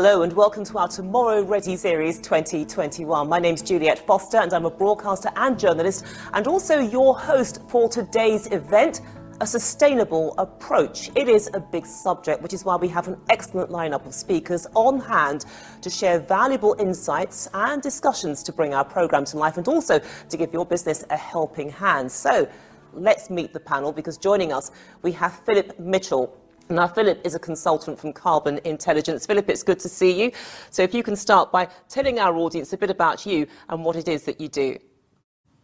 Hello and welcome to our Tomorrow Ready Series 2021. My name's Juliet Foster and I'm a broadcaster and journalist and also your host for today's event, a sustainable approach. It is a big subject, which is why we have an excellent lineup of speakers on hand to share valuable insights and discussions to bring our programme to life and also to give your business a helping hand. So let's meet the panel because joining us we have Philip Mitchell now, Philip is a consultant from Carbon Intelligence. Philip, it's good to see you. So, if you can start by telling our audience a bit about you and what it is that you do.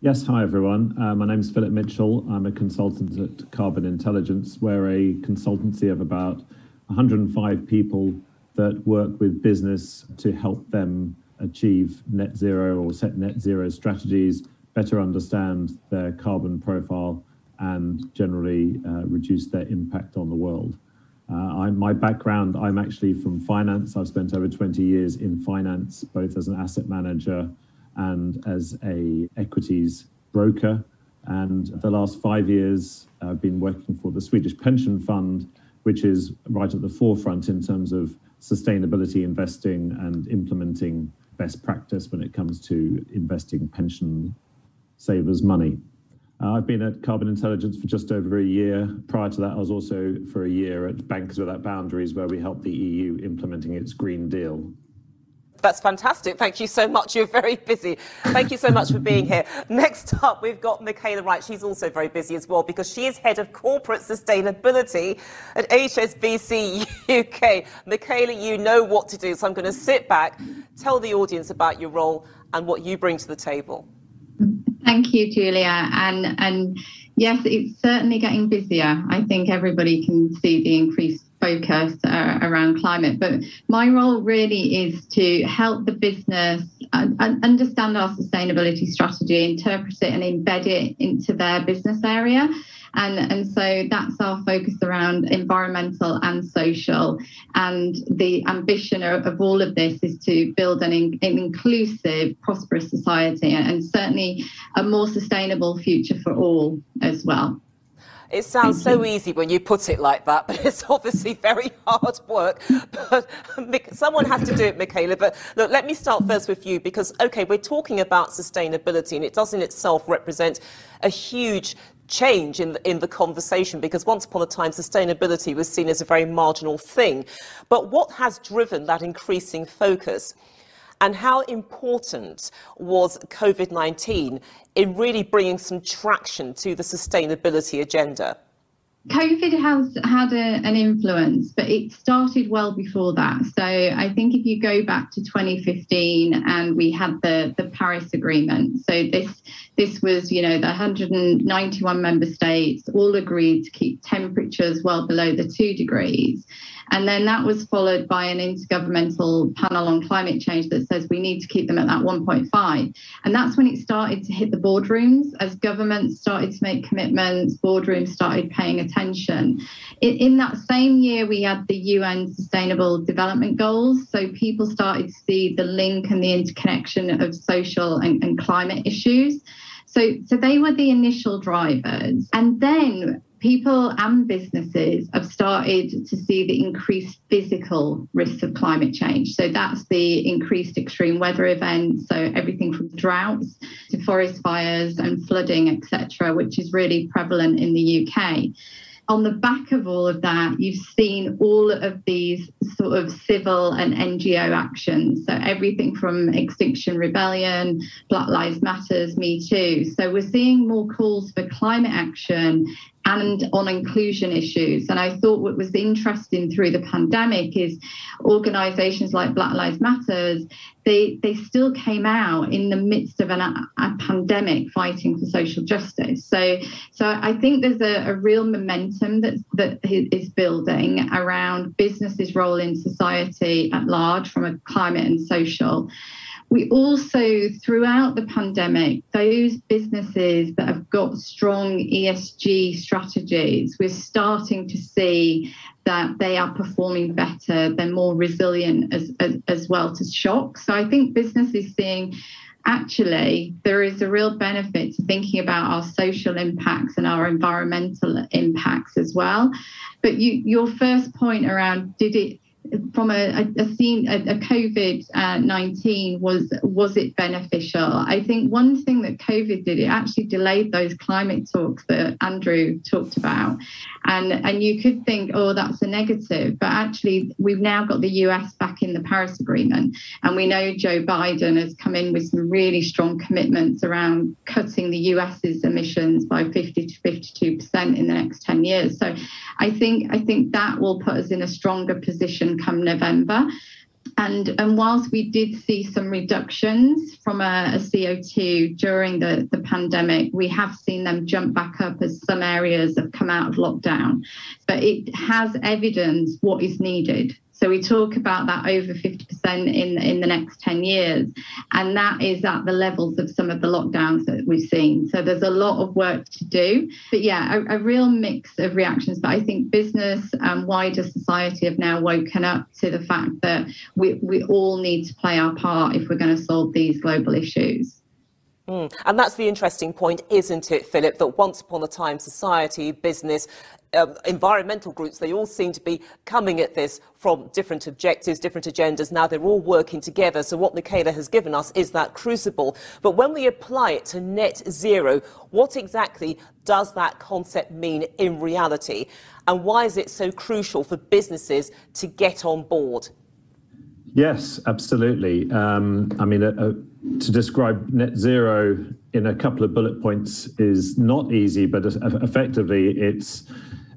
Yes, hi everyone. Uh, my name is Philip Mitchell. I'm a consultant at Carbon Intelligence. We're a consultancy of about 105 people that work with business to help them achieve net zero or set net zero strategies, better understand their carbon profile, and generally uh, reduce their impact on the world. Uh, my background, I'm actually from finance. I've spent over 20 years in finance, both as an asset manager and as a equities broker. And the last five years, I've been working for the Swedish Pension Fund, which is right at the forefront in terms of sustainability investing and implementing best practice when it comes to investing pension savers' money. Uh, I've been at Carbon Intelligence for just over a year. Prior to that, I was also for a year at Bankers Without Boundaries, where we helped the EU implementing its Green Deal. That's fantastic. Thank you so much. You're very busy. Thank you so much for being here. Next up, we've got Michaela Wright. She's also very busy as well because she is head of corporate sustainability at HSBC UK. Michaela, you know what to do, so I'm going to sit back, tell the audience about your role and what you bring to the table. Thank you, Julia. And and yes, it's certainly getting busier. I think everybody can see the increased focus uh, around climate. But my role really is to help the business uh, understand our sustainability strategy, interpret it, and embed it into their business area. And, and so that's our focus around environmental and social. And the ambition of, of all of this is to build an, in, an inclusive, prosperous society and, and certainly a more sustainable future for all as well. It sounds so easy when you put it like that, but it's obviously very hard work. But someone has to do it, Michaela. But look, let me start first with you because, okay, we're talking about sustainability and it does in itself represent a huge change in the, in the conversation because once upon a time sustainability was seen as a very marginal thing. But what has driven that increasing focus? And how important was COVID 19 in really bringing some traction to the sustainability agenda? COVID has had a, an influence, but it started well before that. So I think if you go back to 2015 and we had the, the Paris Agreement, so this this was, you know, the 191 member states all agreed to keep temperatures well below the two degrees. And then that was followed by an intergovernmental panel on climate change that says we need to keep them at that 1.5. And that's when it started to hit the boardrooms as governments started to make commitments, boardrooms started paying attention. In, in that same year, we had the UN Sustainable Development Goals. So people started to see the link and the interconnection of social and, and climate issues. So, so they were the initial drivers. And then people and businesses have started to see the increased physical risks of climate change. So that's the increased extreme weather events, so everything from droughts to forest fires and flooding, etc., which is really prevalent in the UK on the back of all of that, you've seen all of these sort of civil and NGO actions. So everything from Extinction Rebellion, Black Lives Matters, Me Too. So we're seeing more calls for climate action and on inclusion issues. And I thought what was interesting through the pandemic is organizations like Black Lives Matters, they, they still came out in the midst of an, a pandemic fighting for social justice. So, so I think there's a, a real momentum that, that is building around businesses' role in society at large from a climate and social. We also, throughout the pandemic, those businesses that have got strong ESG strategies, we're starting to see that they are performing better, they're more resilient as, as, as well to shocks. So I think business is seeing actually there is a real benefit to thinking about our social impacts and our environmental impacts as well. But you, your first point around did it from a, a, a a COVID uh, nineteen was was it beneficial? I think one thing that COVID did it actually delayed those climate talks that Andrew talked about, and and you could think oh that's a negative, but actually we've now got the US back in the Paris Agreement, and we know Joe Biden has come in with some really strong commitments around cutting the US's emissions by fifty to fifty two percent in the next ten years. So I think I think that will put us in a stronger position come November. And, and whilst we did see some reductions from a, a, CO2 during the, the pandemic, we have seen them jump back up as some areas have come out of lockdown. But it has evidence what is needed. So we talk about that over 50% in, in the next 10 years. And that is at the levels of some of the lockdowns that we've seen. So there's a lot of work to do. But yeah, a, a real mix of reactions. But I think business and wider society have now woken up to the fact that we, we all need to play our part if we're going to solve these global issues. Mm. And that's the interesting point, isn't it, Philip, that once upon a time society, business, um, environmental groups, they all seem to be coming at this from different objectives, different agendas. Now they're all working together. So what Michaela has given us is that crucible. But when we apply it to net zero, what exactly does that concept mean in reality? And why is it so crucial for businesses to get on board? Yes, absolutely. Um, I mean, to describe net zero in a couple of bullet points is not easy, but effectively it's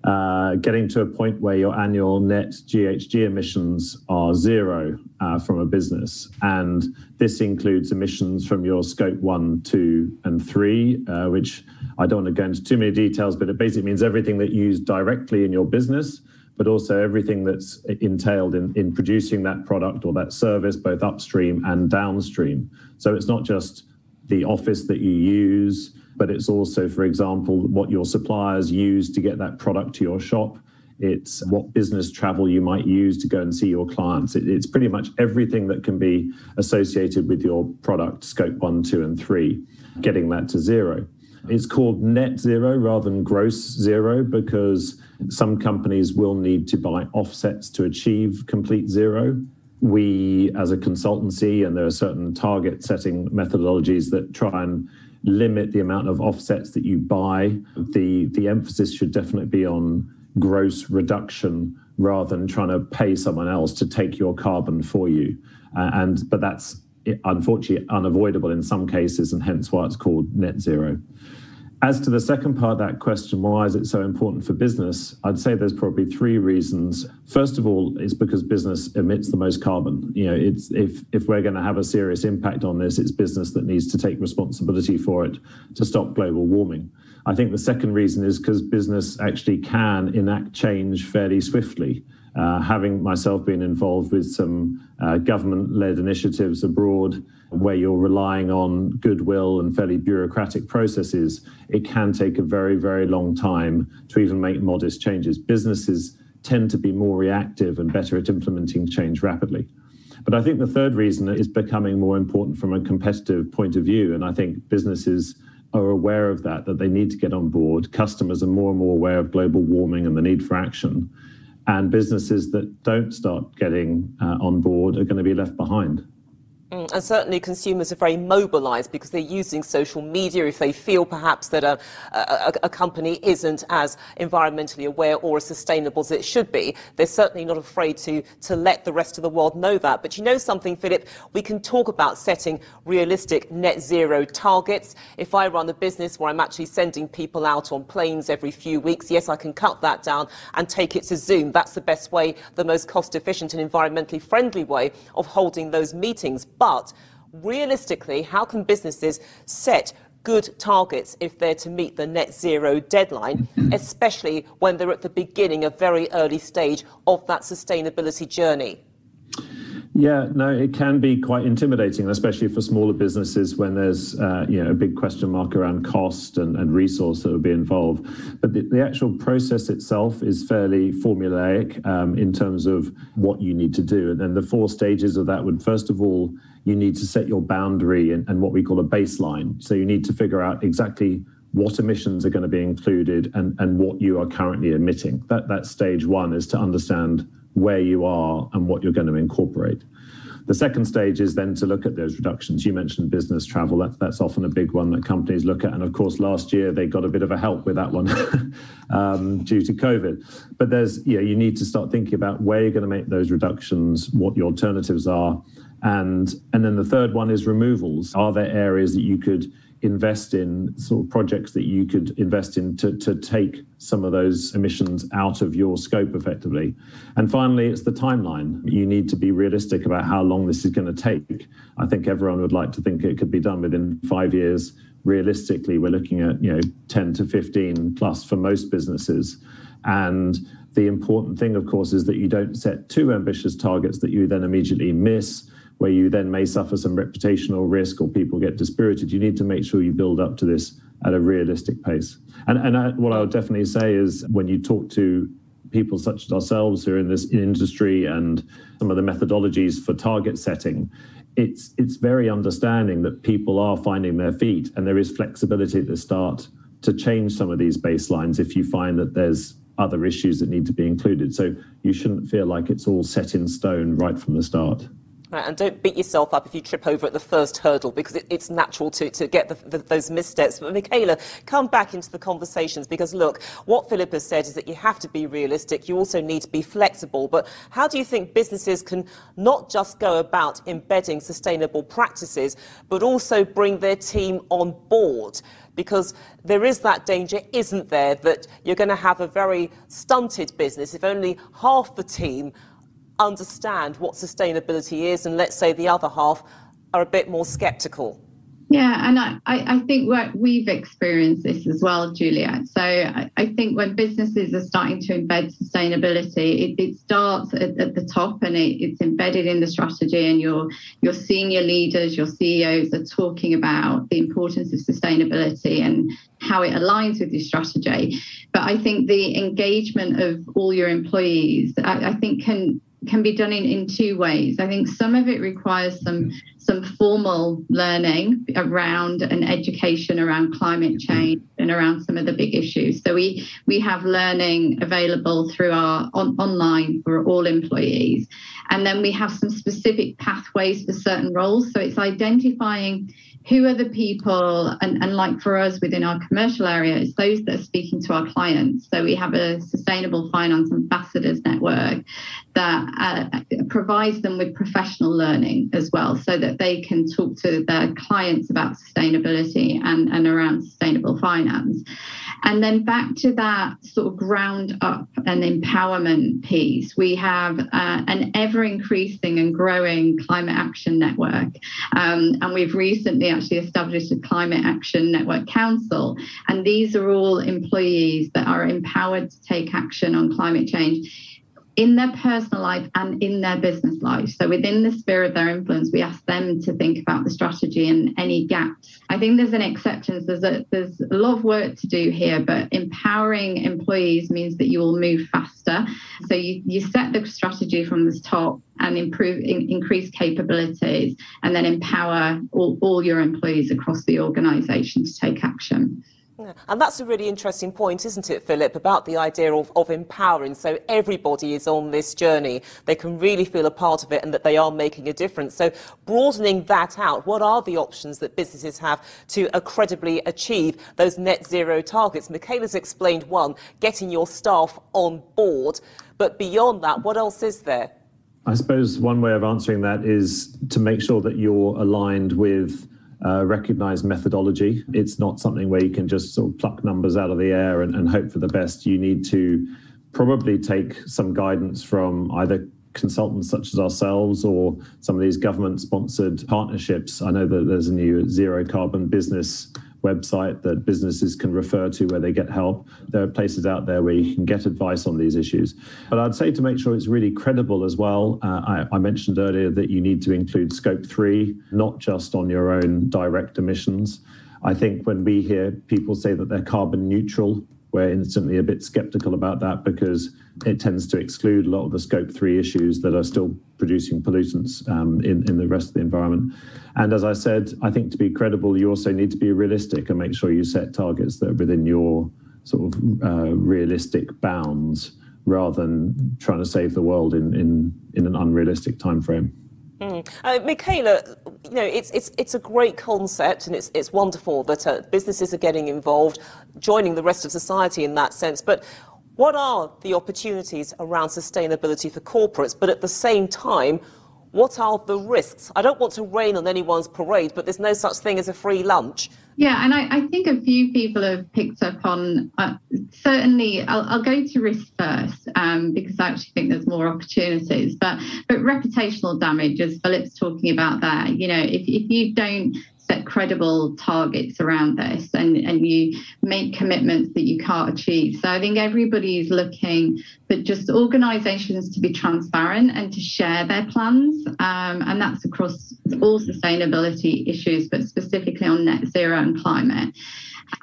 uh, getting to a point where your annual net GHG emissions are zero uh, from a business. And this includes emissions from your scope one, two, and three, uh, which I don't want to go into too many details, but it basically means everything that you use directly in your business but also everything that's entailed in, in producing that product or that service, both upstream and downstream. So it's not just the office that you use, but it's also, for example, what your suppliers use to get that product to your shop. It's what business travel you might use to go and see your clients. It, it's pretty much everything that can be associated with your product, scope one, two, and three, getting that to zero. It's called net zero rather than gross zero because some companies will need to buy offsets to achieve complete zero. We, as a consultancy, and there are certain target setting methodologies that try and limit the amount of offsets that you buy. The, the emphasis should definitely be on gross reduction rather than trying to pay someone else to take your carbon for you. Uh, and but that's unfortunately unavoidable in some cases, and hence why it's called net zero. As to the second part of that question, why is it so important for business? I'd say there's probably three reasons. First of all, it's because business emits the most carbon. You know, it's if if we're going to have a serious impact on this, it's business that needs to take responsibility for it to stop global warming. I think the second reason is because business actually can enact change fairly swiftly. Uh, having myself been involved with some uh, government led initiatives abroad where you're relying on goodwill and fairly bureaucratic processes, it can take a very, very long time to even make modest changes. Businesses tend to be more reactive and better at implementing change rapidly. But I think the third reason is becoming more important from a competitive point of view. And I think businesses are aware of that, that they need to get on board. Customers are more and more aware of global warming and the need for action. And businesses that don't start getting uh, on board are going to be left behind. Mm, and certainly consumers are very mobilised because they're using social media. If they feel perhaps that a, a, a, company isn't as environmentally aware or as sustainable as it should be, they're certainly not afraid to, to let the rest of the world know that. But you know something, Philip? We can talk about setting realistic net zero targets. If I run a business where I'm actually sending people out on planes every few weeks, yes, I can cut that down and take it to Zoom. That's the best way, the most cost efficient and environmentally friendly way of holding those meetings. But realistically, how can businesses set good targets if they're to meet the net zero deadline, especially when they're at the beginning, a very early stage of that sustainability journey? Yeah, no, it can be quite intimidating, especially for smaller businesses when there's uh, you know a big question mark around cost and, and resource that would be involved. But the, the actual process itself is fairly formulaic um, in terms of what you need to do. And then the four stages of that would first of all you need to set your boundary and, and what we call a baseline. So you need to figure out exactly what emissions are going to be included and, and what you are currently emitting. That that stage one is to understand where you are and what you're going to incorporate. The second stage is then to look at those reductions. You mentioned business travel. That, that's often a big one that companies look at. And of course, last year they got a bit of a help with that one um, due to COVID. But there's, you know, you need to start thinking about where you're going to make those reductions, what your alternatives are. And, and then the third one is removals. Are there areas that you could invest in sort of projects that you could invest in to, to take some of those emissions out of your scope effectively. And finally, it's the timeline. You need to be realistic about how long this is going to take. I think everyone would like to think it could be done within five years. Realistically, we're looking at you know 10 to 15 plus for most businesses. And the important thing, of course, is that you don't set too ambitious targets that you then immediately miss where you then may suffer some reputational risk or people get dispirited. You need to make sure you build up to this at a realistic pace. And, and I, what I would definitely say is when you talk to people such as ourselves who are in this industry and some of the methodologies for target setting, it's it's very understanding that people are finding their feet and there is flexibility at the start to change some of these baselines if you find that there's other issues that need to be included. So you shouldn't feel like it's all set in stone right from the start. Right, and don't beat yourself up if you trip over at the first hurdle because it, it's natural to, to get the, the, those missteps. But Michaela, come back into the conversations because look, what Philip has said is that you have to be realistic. You also need to be flexible. But how do you think businesses can not just go about embedding sustainable practices, but also bring their team on board? because there is that danger, isn't there, that you're going to have a very stunted business if only half the team understand what sustainability is, and let's say the other half are a bit more skeptical? Yeah, and I, I think we've experienced this as well, Juliet. So I, I think when businesses are starting to embed sustainability, it, it starts at, at, the top and it, it's embedded in the strategy, and your your senior leaders, your CEOs are talking about the importance of sustainability and how it aligns with your strategy. But I think the engagement of all your employees, I, I think can can be done in, in two ways. I think some of it requires some some formal learning around an education around climate change and around some of the big issues. So we we have learning available through our on, online for all employees, and then we have some specific pathways for certain roles. So it's identifying who are the people and, and like for us within our commercial area it's those that are speaking to our clients so we have a sustainable finance ambassadors network that uh, provides them with professional learning as well so that they can talk to their clients about sustainability and, and around sustainable finance and then back to that sort of ground up and empowerment piece, we have uh, an ever increasing and growing climate action network. Um, and we've recently actually established a climate action network council. And these are all employees that are empowered to take action on climate change in their personal life and in their business life. So within the sphere of their influence, we ask them to think about the strategy and any gaps. I think there's an exception. There's a there's a lot of work to do here, but empowering employees means that you will move faster. So you, you set the strategy from the top and improve in, increase capabilities and then empower all, all your employees across the organization to take action. Yeah. And that's a really interesting point, isn't it, Philip, about the idea of, of empowering. So everybody is on this journey. They can really feel a part of it and that they are making a difference. So broadening that out, what are the options that businesses have to credibly achieve those net zero targets? Michaela's explained one, getting your staff on board. But beyond that, what else is there? I suppose one way of answering that is to make sure that you're aligned with uh, recognized methodology. It's not something where you can just sort of pluck numbers out of the air and, and hope for the best. You need to probably take some guidance from either consultants such as ourselves or some of these government sponsored partnerships. I know that there's a new zero carbon business website that businesses can refer to where they get help. There are places out there where you can get advice on these issues. But I'd say to make sure it's really credible as well, uh, I, I mentioned earlier that you need to include scope three, not just on your own direct emissions. I think when we hear people say that they're carbon neutral, we're instantly a bit skeptical about that because it tends to exclude a lot of the scope three issues that are still producing pollutants um, in, in the rest of the environment. And as I said, I think to be credible, you also need to be realistic and make sure you set targets that are within your sort of uh, realistic bounds rather than trying to save the world in, in, in an unrealistic time frame. Mm. Uh, Michaela, you know, it's, it's, it's a great concept and it's, it's wonderful that uh, businesses are getting involved, joining the rest of society in that sense. But what are the opportunities around sustainability for corporates? But at the same time, what are the risks? I don't want to rain on anyone's parade, but there's no such thing as a free lunch. Yeah, and I, I think a few people have picked up on uh, certainly. I'll, I'll, go to risk first um, because I actually think there's more opportunities. But but reputational damage, as Philip's talking about there, you know, if if you don't set credible targets around this and, and you make commitments that you can't achieve. So I think everybody is looking for just organizations to be transparent and to share their plans. Um, and that's across all sustainability issues, but specifically on net zero and climate.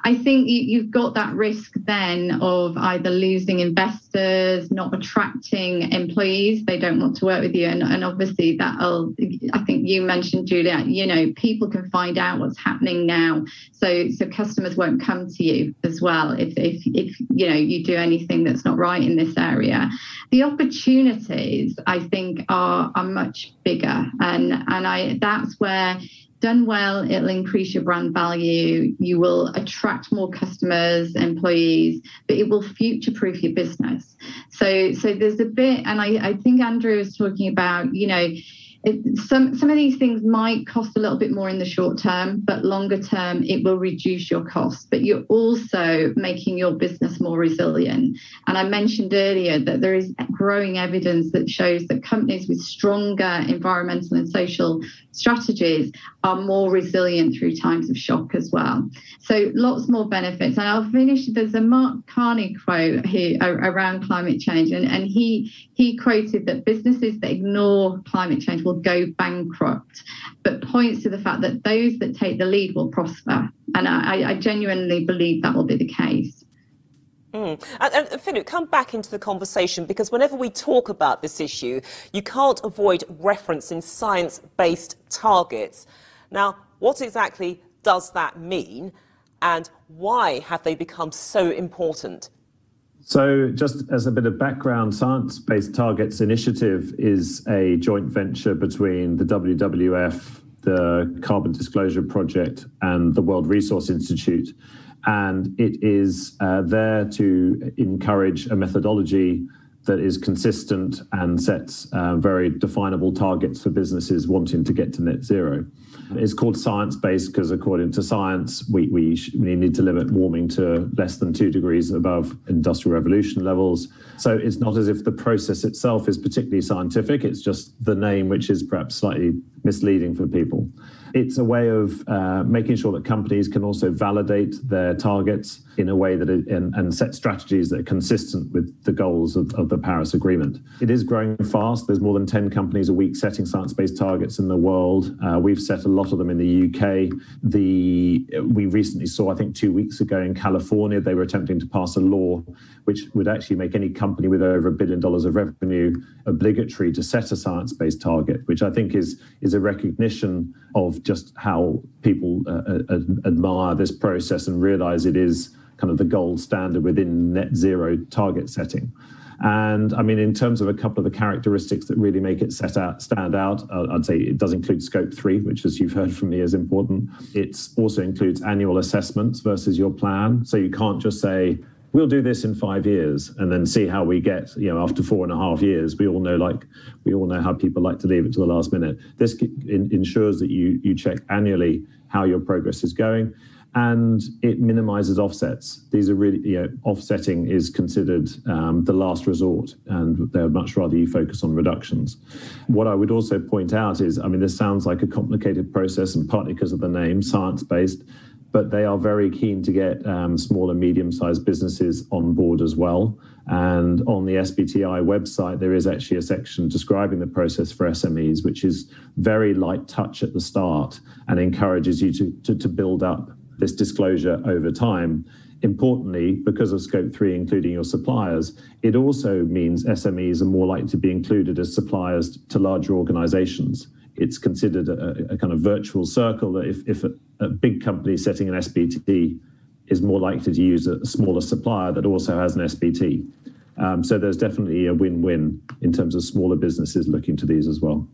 I think you, have got that risk then of either losing investors, not attracting employees. They don't want to work with you. And, and obviously, that'll, oh, I think you mentioned, Juliet, you know, people can find out what's happening now. So, so customers won't come to you as well if, if, if, you know, you do anything that's not right in this area. The opportunities, I think, are, are much bigger. And, and I, that's where done well, it'll increase your brand value. You will attract more customers, employees, but it will future proof your business. So, so there's a bit, and I, I think Andrew was talking about, you know, it, some some of these things might cost a little bit more in the short term, but longer term it will reduce your costs. But you're also making your business more resilient. And I mentioned earlier that there is growing evidence that shows that companies with stronger environmental and social strategies are more resilient through times of shock as well. So lots more benefits. And I'll finish. There's a Mark Carney quote here around climate change, and, and he he quoted that businesses that ignore climate change will go bankrupt, but points to the fact that those that take the lead will prosper. And I, I genuinely believe that will be the case. Mm. And, and, Philip, come back into the conversation because whenever we talk about this issue, you can't avoid referencing science based targets. Now, what exactly does that mean, and why have they become so important? So, just as a bit of background, Science Based Targets Initiative is a joint venture between the WWF, the Carbon Disclosure Project, and the World Resource Institute. And it is uh, there to encourage a methodology that is consistent and sets uh, very definable targets for businesses wanting to get to net zero. It's called science based because, according to science, we, we, we need to limit warming to less than two degrees above industrial revolution levels. So it's not as if the process itself is particularly scientific, it's just the name, which is perhaps slightly misleading for people. It's a way of uh, making sure that companies can also validate their targets in a way that it, and, and, set strategies that are consistent with the goals of, of the Paris Agreement. It is growing fast. There's more than 10 companies a week setting science-based targets in the world. Uh, we've set a lot of them in the UK. The we recently saw, I think, two weeks ago in California, they were attempting to pass a law which would actually make any company with over a billion dollars of revenue obligatory to set a science-based target, which I think is is a recognition of just how people uh, uh, admire this process and realize it is kind of the gold standard within net zero target setting. And I mean, in terms of a couple of the characteristics that really make it set out, stand out, uh, I'd say it does include scope three, which, as you've heard from me, is important. It also includes annual assessments versus your plan. So you can't just say, we'll do this in five years and then see how we get you know after four and a half years we all know like we all know how people like to leave it to the last minute this in, ensures that you you check annually how your progress is going and it minimizes offsets. These are really, you know, offsetting is considered um, the last resort, and they'd much rather you focus on reductions. What I would also point out is, I mean, this sounds like a complicated process, and partly because of the name, science based, but they are very keen to get um, small and medium sized businesses on board as well. And on the SBTI website, there is actually a section describing the process for SMEs, which is very light touch at the start and encourages you to, to, to build up this disclosure over time. Importantly, because of scope three, including your suppliers, it also means SMEs are more likely to be included as suppliers to larger organizations. It's considered a, a kind of virtual circle that if, if a, big company setting an SBT is more likely to use a smaller supplier that also has an SBT. Um, so there's definitely a win-win in terms of smaller businesses looking to these as well.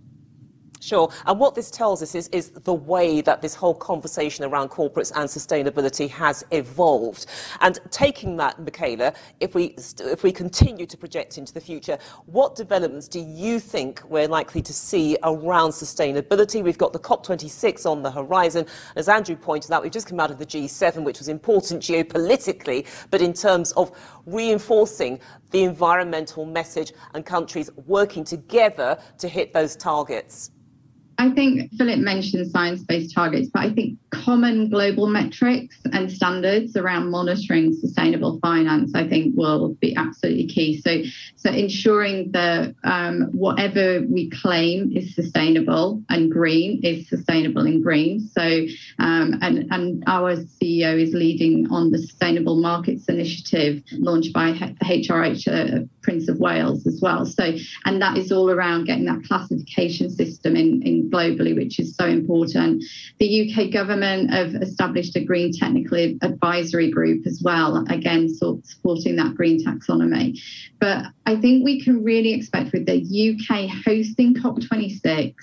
Sure. And what this tells us is, is the way that this whole conversation around corporates and sustainability has evolved. And taking that, Michaela, if we, if we continue to project into the future, what developments do you think we're likely to see around sustainability? We've got the COP26 on the horizon. As Andrew pointed out, we've just come out of the G7, which was important geopolitically, but in terms of reinforcing the environmental message and countries working together to hit those targets. I think Philip mentioned science based targets, but I think common global metrics and standards around monitoring sustainable finance, I think, will be absolutely key. So, so ensuring that um, whatever we claim is sustainable and green is sustainable and green. So, um, and, and our CEO is leading on the Sustainable Markets Initiative launched by HRH uh, Prince of Wales as well. So, and that is all around getting that classification system in, in globally, which is so important. The UK government have established a green technical advisory group as well, again, sort of supporting that green taxonomy. But I think we can really expect with the UK hosting COP26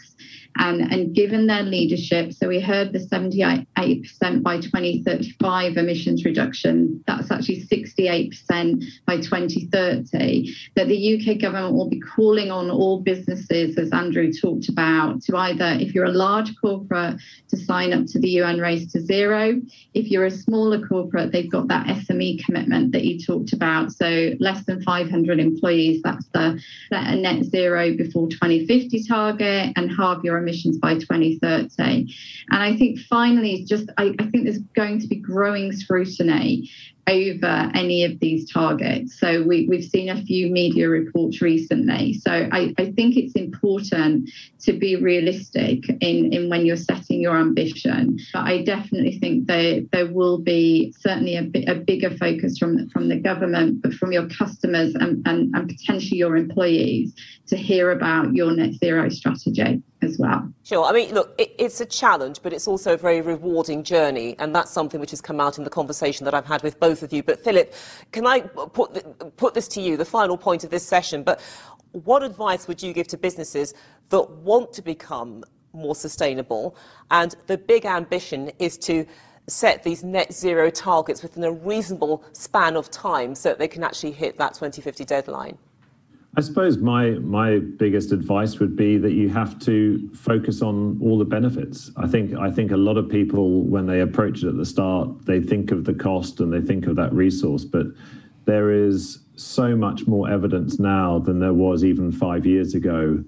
and, and given their leadership, so we heard the 78% by 2035 emissions reduction, that's actually 68% by 2030, that the UK government will be calling on all businesses, as Andrew talked about, to either, if you're a large corporate, to sign up to the UN Race to Zero. If you're a smaller corporate, they've got that SME commitment that you talked about. So less than 500 employees, that's the, net zero before 2050 target, and halve your emissions by 2030. And I think finally, just I, I think there's going to be growing scrutiny over any of these targets. So we, we've seen a few media reports recently. So I, I think it's important to be realistic in, in when you're setting your ambition. But I definitely think there, there will be certainly a, a bigger focus from, from the government, but from your customers and, and, and potentially your employees to hear about your net zero strategy as well. Sure. I mean, look, it, it's a challenge, but it's also a very rewarding journey. And that's something which has come out in the conversation that I've had with both of you. But Philip, can I put, put this to you, the final point of this session? But what advice would you give to businesses that want to become more sustainable? And the big ambition is to set these net zero targets within a reasonable span of time so that they can actually hit that 2050 deadline? I suppose my my biggest advice would be that you have to focus on all the benefits. I think I think a lot of people when they approach it at the start, they think of the cost and they think of that resource, but there is so much more evidence now than there was even five years ago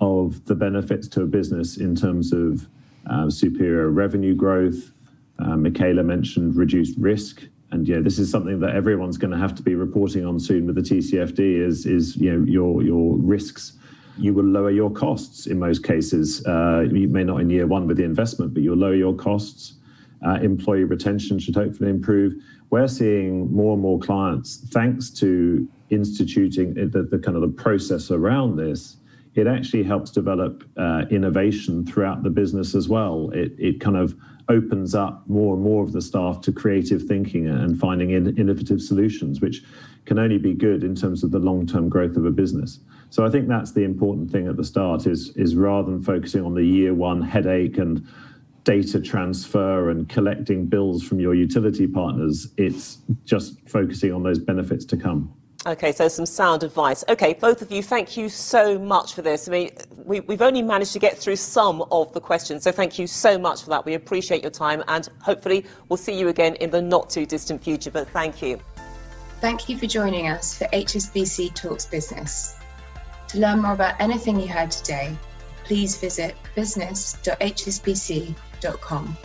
of the benefits to a business in terms of uh, superior revenue growth. Uh, Michaela mentioned reduced risk and yeah, this is something that everyone's going to have to be reporting on soon with the TCFD. Is is you know your your risks. You will lower your costs in most cases. Uh, you may not in year one with the investment, but you'll lower your costs. Uh, employee retention should hopefully improve. We're seeing more and more clients, thanks to instituting the, the kind of the process around this, it actually helps develop uh, innovation throughout the business as well. It, it kind of opens up more and more of the staff to creative thinking and finding in, innovative solutions, which can only be good in terms of the long-term growth of a business. So I think that's the important thing at the start is is rather than focusing on the year one headache and data transfer and collecting bills from your utility partners, it's just focusing on those benefits to come. Okay, so some sound advice. Okay, both of you, thank you so much for this. I mean, we, have only managed to get through some of the questions, so thank you so much for that. We appreciate your time, and hopefully, we'll see you again in the not too distant future. But thank you. Thank you for joining us for HSBC Talks Business. To learn more about anything you heard today, please visit business.hsbc.com.